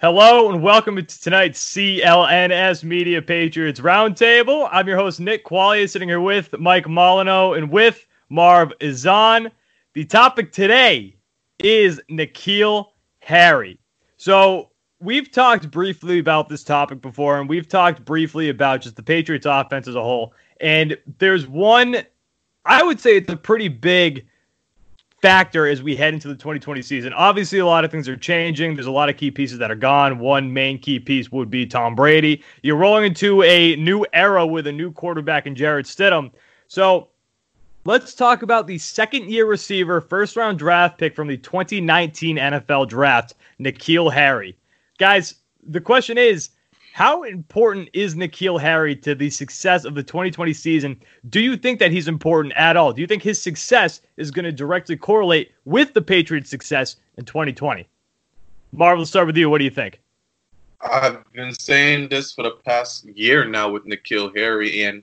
Hello and welcome to tonight's CLNS Media Patriots Roundtable. I'm your host, Nick Quaglia, sitting here with Mike Molyneaux and with Marv Ezhan. The topic today is N'Keal Harry. So we've talked briefly about this topic before, and we've talked briefly about just the Patriots offense as a whole. And there's one, I would say it's a pretty big factor as we head into the 2020 season. Obviously, a lot of things are changing. There's a lot of key pieces that are gone. One main key piece would be Tom Brady. You're rolling into a new era with a new quarterback in Jarrett Stidham. So let's talk about the second year receiver, first round draft pick from the 2019 NFL draft, N'Keal Harry. Guys, the question is, how important is N'Keal Harry to the success of the 2020 season? Do you think that he's important at all? Do you think his success is going to directly correlate with the Patriots' success in 2020? Marv, start with you. What do you think? I've been saying this for the past year now with N'Keal Harry, and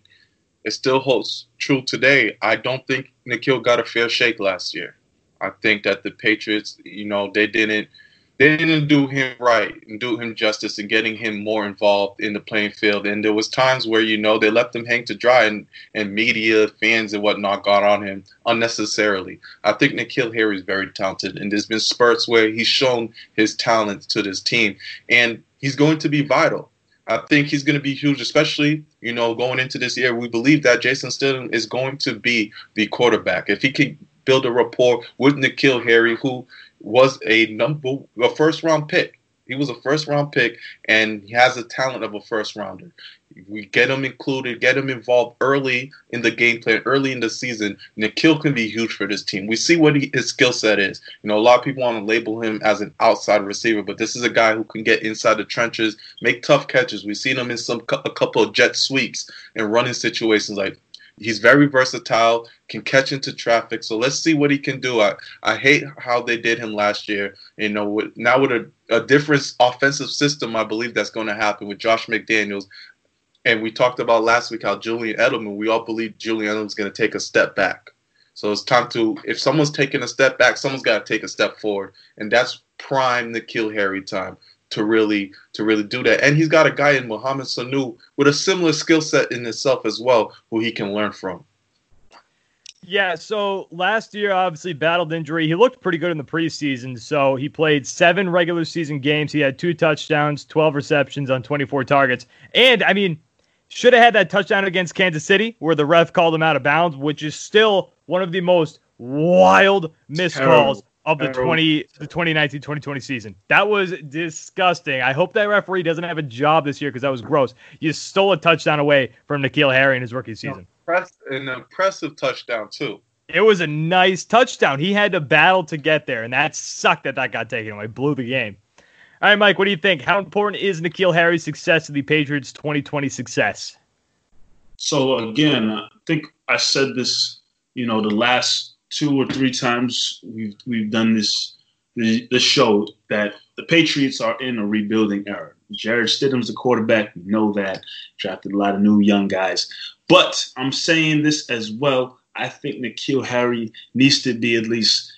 it still holds true today. I don't think N'Keal got a fair shake last year. I think that the Patriots, you know, they didn't – didn't do him right and do him justice in getting him more involved in the playing field. And there was times where you know they left him hang to dry, and, and media, fans, and whatnot got on him unnecessarily. I think N'Keal Harry is very talented, and there's been spurts where he's shown his talent to this team, and he's going to be vital. I think he's going to be huge, especially you know going into this year. We believe that Jason Stidham is going to be the quarterback if he can build a rapport with N'Keal Harry, who was a number a first round pick. He was a first round pick, and he has the talent of a first rounder. We get him included, get him involved early in the game plan, early in the season. N'Keal can be huge for this team. We see what he, his skill set is. You know, a lot of people want to label him as an outside receiver, but this is a guy who can get inside the trenches, make tough catches. We've seen him in some a couple of jet sweeps and running situations like He's very versatile, can catch into traffic. So let's see what he can do. I, I hate how they did him last year. You know, with, now with a, a different offensive system, I believe that's going to happen with Josh McDaniels. And we talked about last week how Julian Edelman, we all believe Julian Edelman's going to take a step back. So it's time to, if someone's taking a step back, someone's got to take a step forward. And that's prime N'Keal Harry time to really to really do that. And he's got a guy in Mohamed Sanu with a similar skill set in itself as well, who he can learn from. Yeah, so last year obviously battled injury. He looked pretty good in the preseason. So he played seven regular season games. He had two touchdowns, 12 receptions on 24 targets. And I mean, should have had that touchdown against Kansas City where the ref called him out of bounds, which is still one of the most wild missed calls of the 20 the 2019-2020 season. That was disgusting. I hope that referee doesn't have a job this year because that was gross. You stole a touchdown away from N'Keal Harry in his rookie season. An impressive touchdown too. It was a nice touchdown. He had to battle to get there, and that sucked that that got taken away. Blew the game. All right, Mike, what do you think? How important is N'Keal Harry's success to the Patriots' 2020 success? So again, I think I said this, you know, the last two or three times we've we've done this this show that the Patriots are in a rebuilding era. Jarrett Stidham's the quarterback. We know that. Drafted a lot of new young guys. But I'm saying this as well. I think N'Keal Harry needs to be at least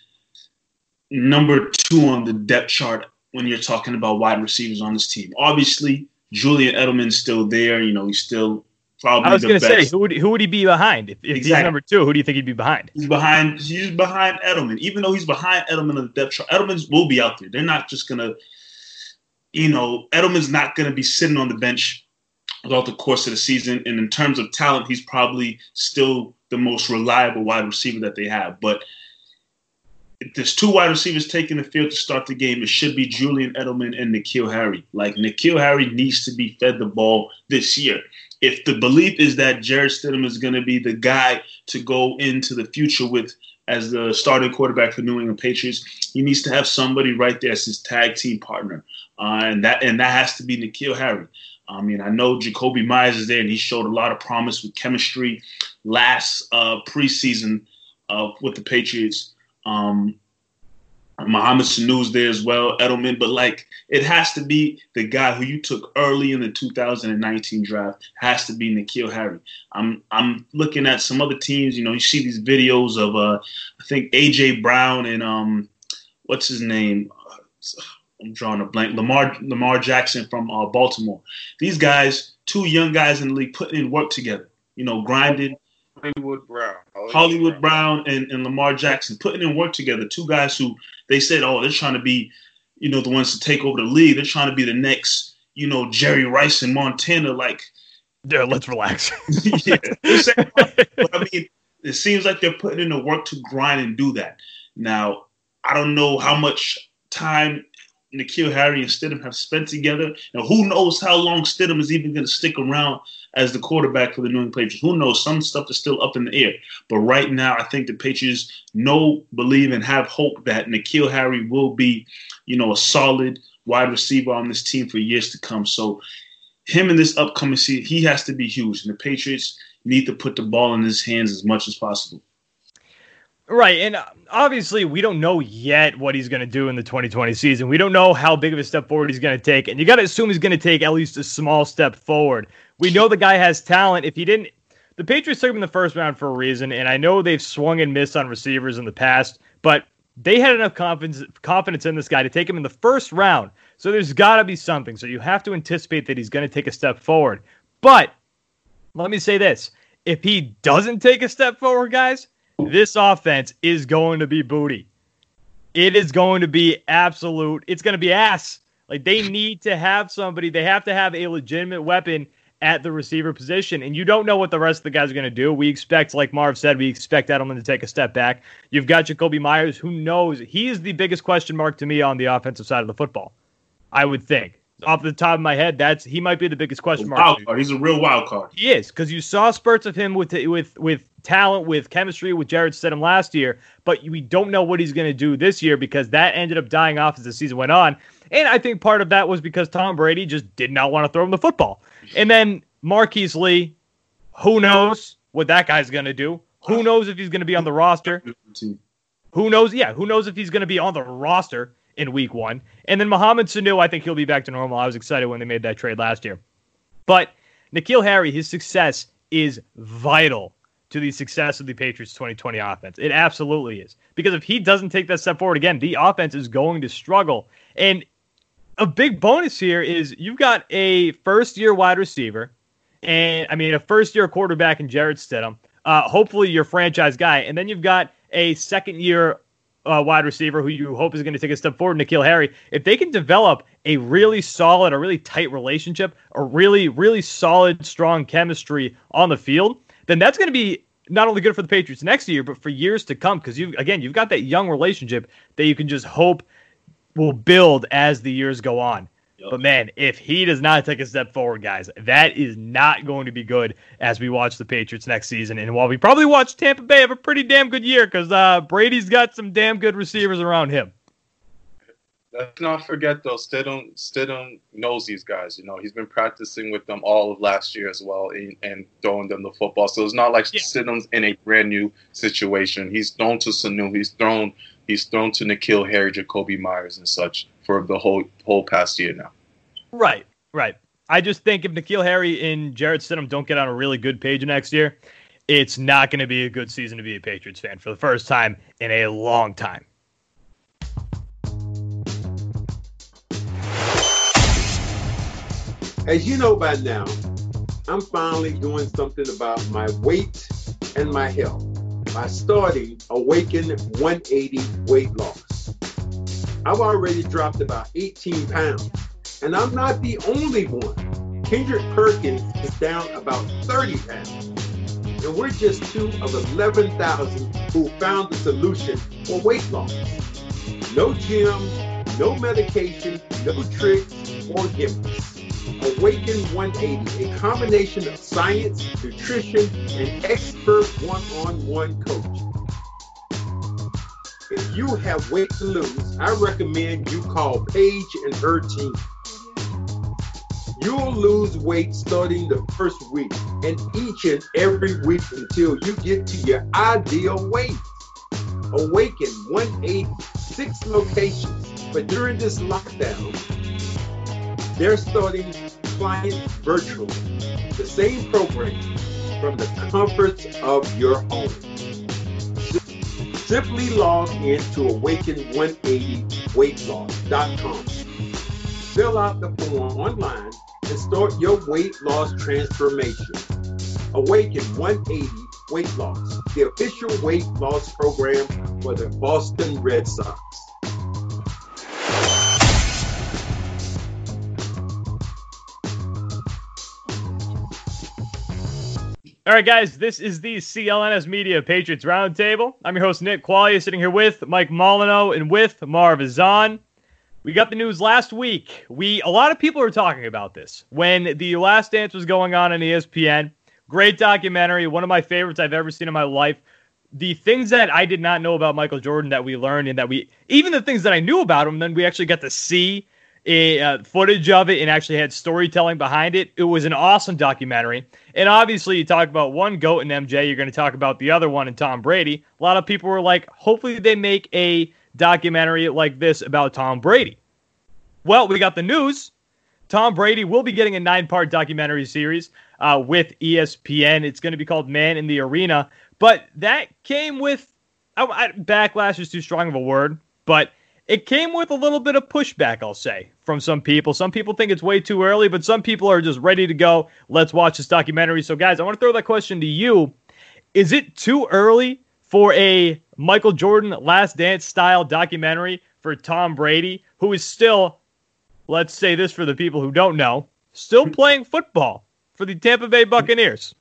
number two on the depth chart when you're talking about wide receivers on this team. Obviously, Julian Edelman's still there. You know, he's still Probably I was going to say, who would who would he be behind? If, if exactly. he's number two, who do you think he'd be behind? He's behind. He's behind Edelman. Even though he's behind Edelman on the depth chart, Edelman will be out there. They're not just going to. you know, Edelman's not going to be sitting on the bench throughout the course of the season. And in terms of talent, he's probably still the most reliable wide receiver that they have. But if there's two wide receivers taking the field to start the game, it should be Julian Edelman and N'Keal Harry. Like N'Keal Harry needs to be fed the ball this year. If the belief is that Jarrett Stidham is going to be the guy to go into the future with as the starting quarterback for New England Patriots, he needs to have somebody right there as his tag team partner, uh, and that and that has to be N'Keal Harry. I mean, I know Jakobi Meyers is there, and he showed a lot of promise with chemistry last uh, preseason uh, with the Patriots. Um, Mohamed Sanu's there as well, Edelman, but like it has to be the guy who you took early in the 2019 draft has to be N'Keal Harry. I'm I'm looking at some other teams. You know, you see these videos of uh, I think AJ Brown and um, what's his name? I'm drawing a blank. Lamar Lamar Jackson from uh, Baltimore. These guys, two young guys in the league, putting in work together. You know, grinding. Hollywood Brown. Hollywood, Hollywood Brown, Brown and, and Lamar Jackson putting in work together. Two guys who they said, oh, they're trying to be, you know, the ones to take over the league. They're trying to be the next, you know, Jerry Rice in Montana. Like, yeah, let's relax. yeah, but I mean, it seems like they're putting in the work to grind and do that. Now, I don't know how much time N'Keal Harry and Stidham have spent together. And who knows how long Stidham is even going to stick around as the quarterback for the New England Patriots. Who knows? Some stuff is still up in the air. But right now, I think the Patriots know, believe, and have hope that N'Keal Harry will be, you know, a solid wide receiver on this team for years to come. So him in this upcoming season, he has to be huge. And the Patriots need to put the ball in his hands as much as possible. Right. And uh, obviously, we don't know yet what he's going to do in the 2020 season. We don't know how big of a step forward he's going to take. And you got to assume he's going to take at least a small step forward. We know the guy has talent. If he didn't, the Patriots took him in the first round for a reason. And I know they've swung and missed on receivers in the past, but they had enough confidence confidence in this guy to take him in the first round. So there's got to be something. So you have to anticipate that he's going to take a step forward. But let me say this if he doesn't take a step forward, guys, this offense is going to be booty. It is going to be absolute. It's going to be ass. Like they need to have somebody. They have to have a legitimate weapon at the receiver position, and you don't know what the rest of the guys are going to do. We expect, like Marv said, we expect Edelman to take a step back. You've got Jakobi Meyers, who knows he is the biggest question mark to me on the offensive side of the football. I would think off the top of my head, that's he might be the biggest question mark. Wild card. He's a real wild card. He is because you saw spurts of him with with with talent, with chemistry, with Jarrett Stidham last year, but we don't know what he's going to do this year because that ended up dying off as the season went on. And I think part of that was because Tom Brady just did not want to throw him the football. And then Marquise Lee, who knows what that guy's going to do? Who knows if he's going to be on the roster? Who knows? Yeah, who knows if he's going to be on the roster? in week one. And then Mohamed Sanu, I think he'll be back to normal. I was excited when they made that trade last year. But N'Keal Harry, his success is vital to the success of the Patriots 2020 offense. It absolutely is. Because if he doesn't take that step forward again, the offense is going to struggle. And a big bonus here is you've got a first year wide receiver, and I mean, a first year quarterback in Jarrett Stidham, uh, hopefully your franchise guy. And then you've got a second year uh, wide receiver who you hope is going to take a step forward, N'Keal Harry, if they can develop a really solid, a really tight relationship, a really, really solid, strong chemistry on the field, then that's going to be not only good for the Patriots next year, but for years to come. Because you, again, you've got that young relationship that you can just hope will build as the years go on. But man, if he does not take a step forward, guys, that is not going to be good as we watch the Patriots next season. And while we probably watch Tampa Bay have a pretty damn good year because uh, Brady's got some damn good receivers around him. Let's not forget though, Stidham, Stidham knows these guys. You know, he's been practicing with them all of last year as well, and, and throwing them the football. So it's not like yeah. Stidham's in a brand new situation. He's thrown to Sanu. He's thrown. He's thrown to N'Keal Harry, Jakobi Meyers, and such for the whole whole past year now. Right, right. I just think if N'Keal Harry and Jarrett Stidham don't get on a really good page next year, it's not going to be a good season to be a Patriots fan for the first time in a long time. As you know by now, I'm finally doing something about my weight and my health by starting Awaken 180 Weight Loss. I've already dropped about 18 pounds And I'm not the only one. Kendrick Perkins is down about 30 pounds. And we're just two of 11,000 who found the solution for weight loss. No gym, no medication, no tricks or gimmicks. Awaken 180, a combination of science, nutrition, and expert one-on-one coaching. If you have weight to lose, I recommend you call Paige and her team. You'll lose weight starting the first week and each and every week until you get to your ideal weight. Awaken 180, six locations. But during this lockdown, they're starting clients virtually. The same program from the comforts of your home. Simply log in to awaken180weightloss.com. Fill out the form online and start your weight loss transformation. Awaken 180 Weight Loss, the official weight loss program for the Boston Red Sox. All right, guys, this is the CLNS Media Patriots Roundtable. I'm your host, Nick Quaglia, sitting here with Mike Molyneaux and with Marv Ezhan. We got the news last week. We a lot of people are talking about this when the Last Dance was going on on ESPN. Great documentary, one of my favorites I've ever seen in my life. The things that I did not know about Michael Jordan that we learned, and that we even the things that I knew about him, then we actually got to see a, uh, footage of it and actually had storytelling behind it. It was an awesome documentary. And obviously, you talk about one GOAT and MJ, you're going to talk about the other one and Tom Brady. A lot of people were like, hopefully, they make a documentary like this about Tom Brady. Well, we got the news. Tom Brady will be getting a nine part documentary series uh, with ESPN. It's going to be called Man in the Arena. But that came with I, I, backlash is too strong of a word, but it came with a little bit of pushback, I'll say, from some people. Some people think it's way too early, but some people are just ready to go. Let's watch this documentary. So, guys, I want to throw that question to you. Is it too early for a Michael Jordan Last Dance style documentary for Tom Brady, who is still, let's say this for the people who don't know, still playing football for the Tampa Bay Buccaneers?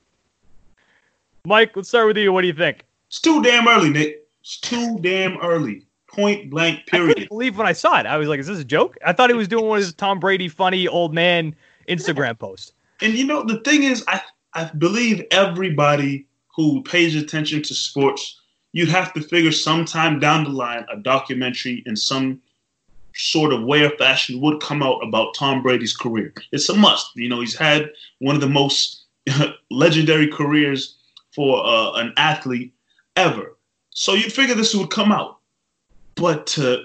Mike, let's start with you. What do you think? It's too damn early, Nick. It's too damn early point blank period. I couldn't believe when I saw it. I was like, "Is this a joke?" I thought he was doing one of his Tom Brady funny old man Instagram posts. And you know, the thing is, I I believe everybody who pays attention to sports, you'd have to figure sometime down the line a documentary in some sort of way or fashion would come out about Tom Brady's career. It's a must. You know, he's had one of the most legendary careers for uh, an athlete ever. So you'd figure this would come out. But to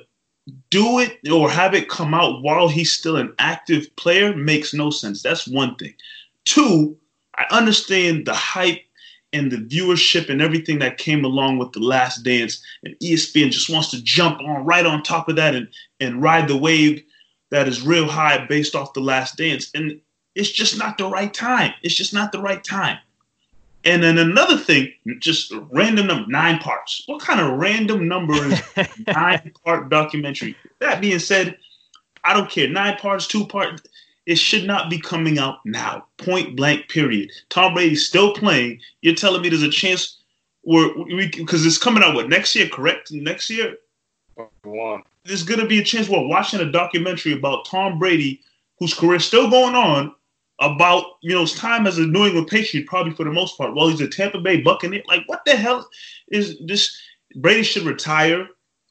do it or have it come out while he's still an active player makes no sense. That's one thing. Two, I understand the hype and the viewership and everything that came along with the last dance and espn just wants to jump on right on top of that and, and ride the wave that is real high based off the last dance and it's just not the right time it's just not the right time and then another thing, just random number, nine parts. What kind of random number is nine part documentary? That being said, I don't care. Nine parts, two parts. It should not be coming out now. Point blank, period. Tom Brady's still playing. You're telling me there's a chance where we because it's coming out what next year, correct? Next year? One. There's gonna be a chance we're watching a documentary about Tom Brady, whose career's still going on, about you know his time as a New England Patriot, probably for the most part. Well, he's a Tampa Bay Buccaneer. Like, what the hell is this? Brady should retire.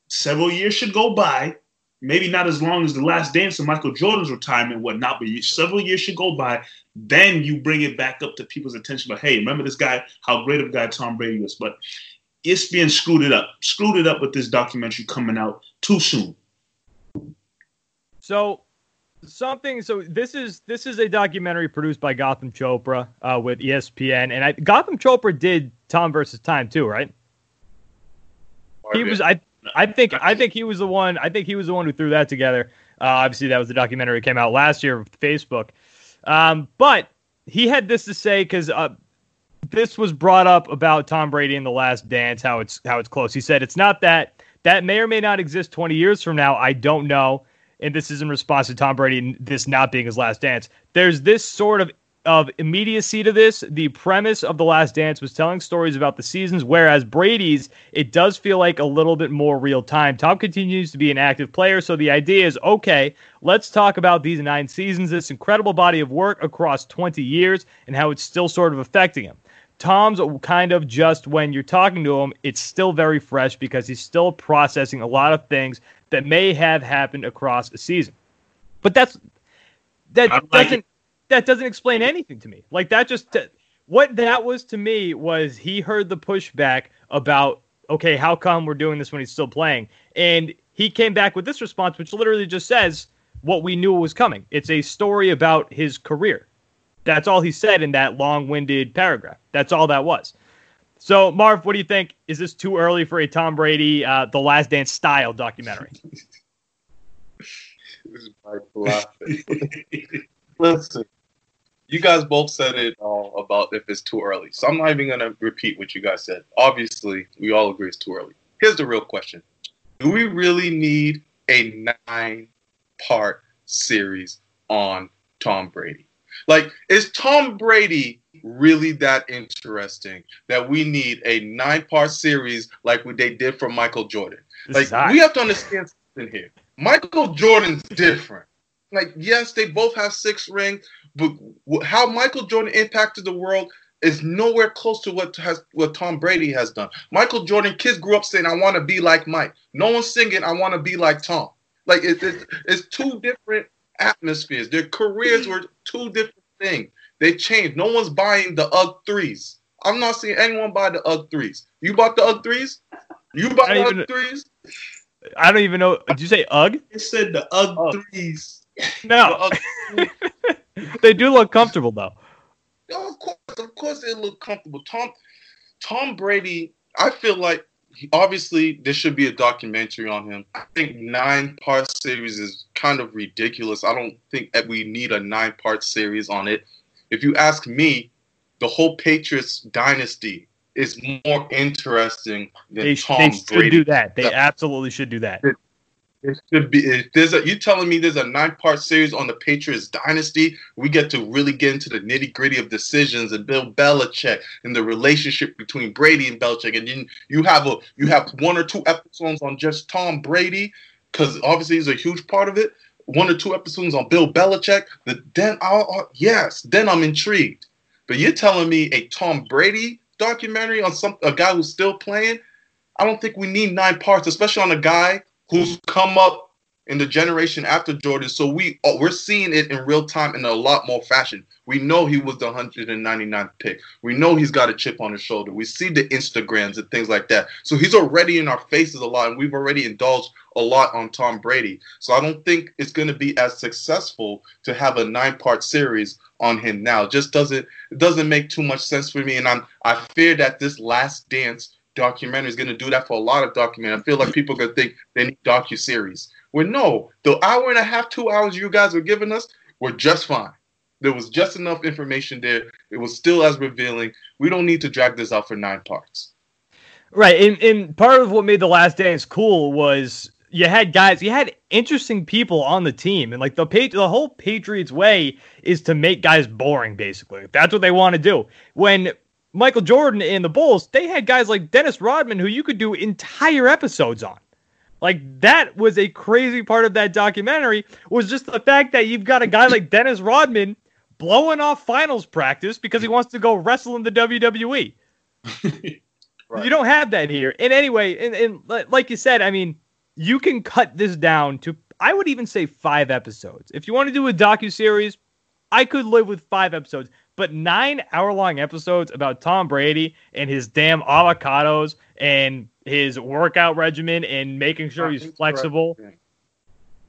Several years should go by. Maybe not as long as the last dance of Michael Jordan's retirement, whatnot, but several years should go by. Then you bring it back up to people's attention. But hey, remember this guy? How great of a guy Tom Brady was. But it's being screwed it up. Screwed it up with this documentary coming out too soon. So something so this is this is a documentary produced by Gotham Chopra uh, with ESPN and I, Gotham Chopra did Tom versus Time too, right? He was I I think I think he was the one I think he was the one who threw that together. Uh, obviously that was the documentary that came out last year with Facebook. Um, but he had this to say because uh, this was brought up about Tom Brady in the Last Dance, how it's how it's close. He said it's not that that may or may not exist 20 years from now. I don't know and this is in response to Tom Brady this not being his last dance. There's this sort of of immediacy to this. The premise of The Last Dance was telling stories about the seasons, whereas Brady's, it does feel like a little bit more real time. Tom continues to be an active player, so the idea is okay, let's talk about these nine seasons, this incredible body of work across 20 years, and how it's still sort of affecting him. Tom's kind of just when you're talking to him, it's still very fresh because he's still processing a lot of things that may have happened across a season. But that's that like doesn't it. that doesn't explain anything to me. Like that just what that was to me was he heard the pushback about okay, how come we're doing this when he's still playing? And he came back with this response which literally just says what we knew was coming. It's a story about his career. That's all he said in that long-winded paragraph. That's all that was. So, Marv, what do you think? Is this too early for a Tom Brady, uh, The Last Dance style documentary? this is Listen, you guys both said it all about if it's too early. So I'm not even going to repeat what you guys said. Obviously, we all agree it's too early. Here's the real question Do we really need a nine part series on Tom Brady? Like, is Tom Brady really that interesting that we need a nine part series like what they did for Michael Jordan? Like, we have to understand something here. Michael Jordan's different. Like, yes, they both have six rings, but how Michael Jordan impacted the world is nowhere close to what has what Tom Brady has done. Michael Jordan, kids grew up saying, "I want to be like Mike." No one's singing, "I want to be like Tom." Like it, it, it's two different atmospheres. Their careers were two different things. They changed. No one's buying the UGG threes. I'm not seeing anyone buy the UGG threes. You bought the UGG threes? You bought the UGG threes? I don't even know. Did you say UGG? It said the UGG oh. threes. No. they do look comfortable though. No, of course, of course they look comfortable. Tom Tom Brady, I feel like obviously there should be a documentary on him. I think nine part series is kind of ridiculous. I don't think that we need a nine part series on it. If you ask me, the whole Patriots dynasty is more interesting than they, Tom they Brady. should do that. They absolutely should do that. It should be. If there's a, you telling me there's a nine part series on the Patriots dynasty. We get to really get into the nitty gritty of decisions and Bill Belichick and the relationship between Brady and Belichick. And then you have a you have one or two episodes on just Tom Brady because obviously he's a huge part of it. One or two episodes on Bill Belichick. then I'll yes, then I'm intrigued. But you're telling me a Tom Brady documentary on some a guy who's still playing? I don't think we need nine parts, especially on a guy who's come up in the generation after Jordan. So we uh, we're seeing it in real time in a lot more fashion. We know he was the 199th pick. We know he's got a chip on his shoulder. We see the Instagrams and things like that. So he's already in our faces a lot, and we've already indulged a lot on Tom Brady. So I don't think it's going to be as successful to have a nine-part series on him now. It just doesn't it doesn't make too much sense for me, and I'm I fear that this Last Dance documentary is going to do that for a lot of documentaries. I feel like people are going to think they need docu series. Well, no, the hour and a half, two hours you guys were giving us were just fine. There was just enough information there. It was still as revealing. We don't need to drag this out for nine parts. Right, and, and part of what made the Last Dance cool was you had guys, you had interesting people on the team, and like the the whole Patriots way is to make guys boring. Basically, that's what they want to do. When Michael Jordan and the Bulls, they had guys like Dennis Rodman who you could do entire episodes on. Like that was a crazy part of that documentary was just the fact that you've got a guy like Dennis Rodman blowing off finals practice because he wants to go wrestle in the WWE. right. You don't have that here. And anyway, and, and like you said, I mean, you can cut this down to I would even say five episodes. If you want to do a docu series, I could live with five episodes. But nine hour long episodes about Tom Brady and his damn avocados and his workout regimen and making sure he's flexible.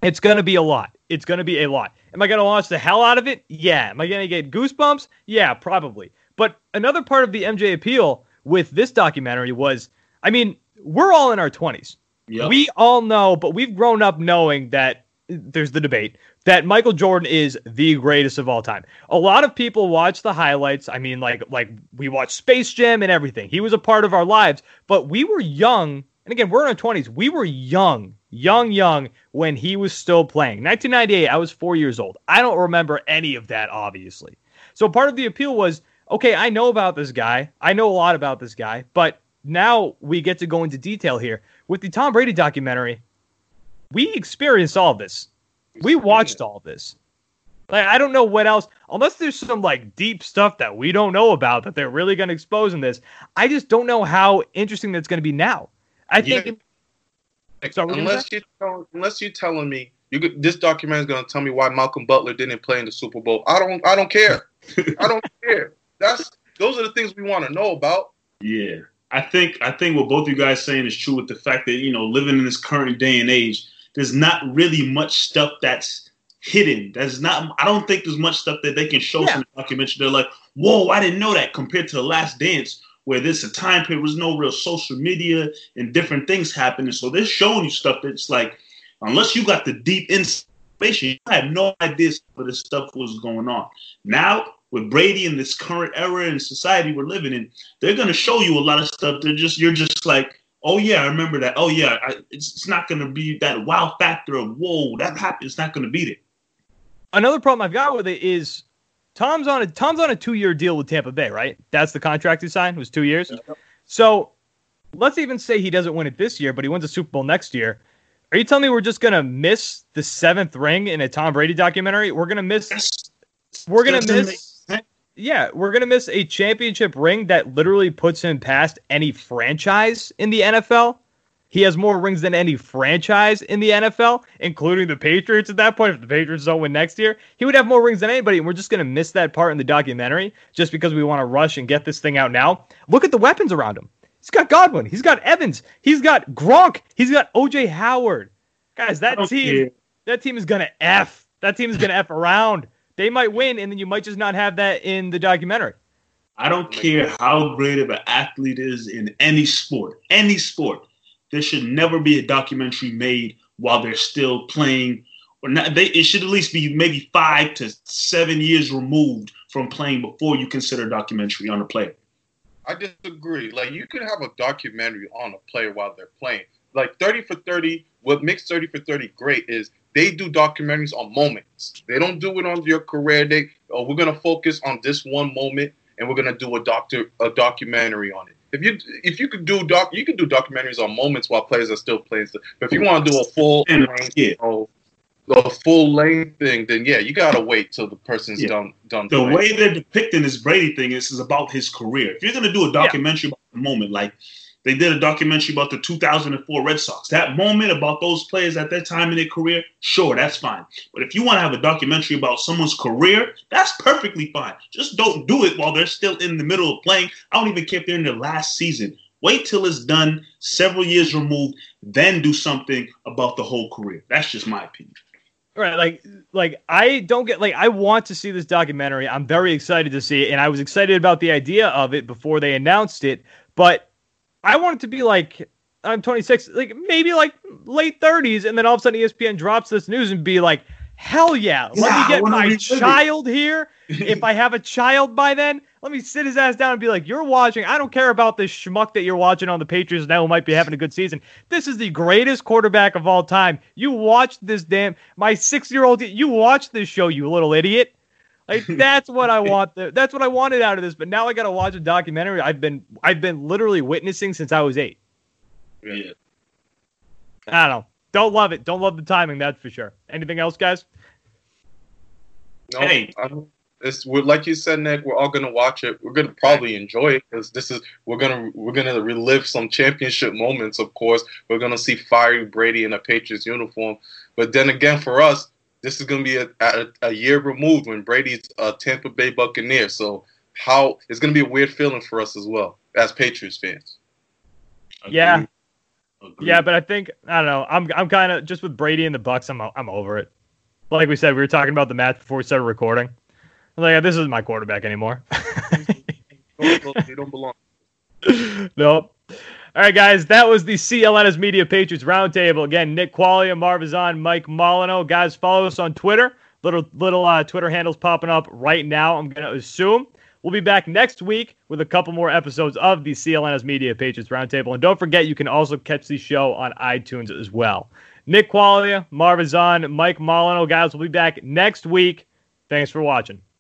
It's going to be a lot. It's going to be a lot. Am I going to watch the hell out of it? Yeah. Am I going to get goosebumps? Yeah, probably. But another part of the MJ appeal with this documentary was I mean, we're all in our 20s. Yep. We all know, but we've grown up knowing that there's the debate that Michael Jordan is the greatest of all time. A lot of people watch the highlights. I mean, like like we watch Space Jam and everything. He was a part of our lives, but we were young. And again, we're in our 20s. We were young young, young when he was still playing. 1998, I was four years old. I don't remember any of that, obviously. So part of the appeal was okay, I know about this guy. I know a lot about this guy, but now we get to go into detail here. With the Tom Brady documentary, we experienced all of this. We watched all this. Like I don't know what else, unless there's some like deep stuff that we don't know about that they're really going to expose in this. I just don't know how interesting that's going to be now. I Yeah. think. Like, Sorry, what were you unless you tell, unless you're telling me you could, this documentary is going to tell me why Malcolm Butler didn't play in the Super Bowl. I don't I don't care. I don't care. That's those are the things we want to know about. Yeah, I think I think what both you guys saying is true with the fact that you know living in this current day and age, there's not really much stuff that's hidden. There's not. I don't think there's much stuff that they can show Yeah. from the documentary. They're like, whoa, I didn't know that. Compared to the Last Dance, where this a time period was no real social media and different things happening. So they're showing you stuff that's like, unless you got the deep information, you had no idea what this stuff was going on. Now with Brady in this current era and society we're living in, they're gonna show you a lot of stuff. They're just you're just like, oh yeah, I remember that. Oh yeah, I, it's, it's not gonna be that wow factor of whoa that happened. It's not gonna beat it. Another problem I've got with it is Tom's on a Tom's on a two year deal with Tampa Bay, right? That's the contract he signed It was two years. So let's even say he doesn't win it this year, but he wins a Super Bowl next year. Are you telling me we're just gonna miss the seventh ring in a Tom Brady documentary? We're gonna miss. That's, We're gonna doesn't make miss. Yeah, we're gonna miss a championship ring that literally puts him past any franchise in the NFL. He has more rings than any franchise in the NFL, including the Patriots at that point. If the Patriots don't win next year, he would have more rings than anybody. And we're just going to miss that part in the documentary just because we want to rush and get this thing out now. Look at the weapons around him. He's got Godwin. He's got Evans. He's got Gronk. He's got OJ Howard. Guys, that team, that team is going to F. That team is going to F around. They might win, and then you might just not have that in the documentary. I don't care how great of an athlete is in any sport, any sport. There should never be a documentary made while they're still playing, or not. They, it should at least be maybe five to seven years removed from playing before you consider a documentary on a player. I disagree. Like you could have a documentary on a player while they're playing. Like 30 for 30, what makes 30 for 30 great is they do documentaries on moments. They don't do it on your career. They oh, we're gonna focus on this one moment and we're gonna do a doctor a documentary on it. If you if you could do doc you could do documentaries on moments while players are still playing. But if you want to do a full And, length, yeah. oh, a full length thing, then yeah, you gotta wait till the person's Yeah. done done. the playing. way they're depicting this Brady thing is, is about his career. If you're going to do a documentary about the moment, like they did a documentary about the 2004 Red Sox, that moment about those players at that time in their career, sure, that's fine. But if you want to have a documentary about someone's career, that's perfectly fine. Just don't do it while they're still in the middle of playing. I don't even care if they're in their last season. Wait till it's done, several years removed, then do something about the whole career. That's just my opinion. Right, like like I don't get like I want to see this documentary. I'm very excited to see it, and I was excited about the idea of it before they announced it. But I want it to be like I'm 26, like maybe like late 30s, and then all of a sudden ESPN drops this news and be like, "Hell yeah, let Yeah, me get my child here. if I have a child by then, let me sit his ass down and be like, "You're watching. I don't care about this schmuck that you're watching on the Patriots now who might be having a good season. This is the greatest quarterback of all time. You watched this damn my six year old. You watched this show, you little idiot." Like that's what I want. The, that's what I wanted out of this. But now I got to watch a documentary. I've been I've been literally witnessing since I was eight. Yeah. I don't know. Don't love it. Don't love the timing. That's for sure. Anything else, guys? No, Hey. I mean, it's we're, like you said, Nick. We're all gonna watch it. We're gonna probably enjoy it because this is we're gonna we're gonna relive some championship moments. Of course, we're gonna see fiery Brady in a Patriots uniform. But then again, for us, this is gonna be a, a, a year removed when Brady's a Tampa Bay Buccaneer. So how it's gonna be a weird feeling for us as well as Patriots fans. Yeah. Agreed. Agreed. Yeah, but I think I don't know. I'm I'm kind of just with Brady and the Bucs. I'm I'm over it. Like we said, we were talking about the match before we started recording. I'm like, this isn't my quarterback anymore. They don't belong. nope. All right, guys, that was the CLNS Media Patriots Roundtable. Again, Nick Quaglia, Marvizon, Mike Molyneaux. Guys, follow us on Twitter. Little little uh, Twitter handles popping up right now. I'm gonna assume we'll be back next week with a couple more episodes of the CLNS Media Patriots Roundtable. And don't forget, you can also catch the show on iTunes as well. Nick Quaglia, Marv Ezhan, Mike Molyneaux. Guys, we'll be back next week. Thanks for watching.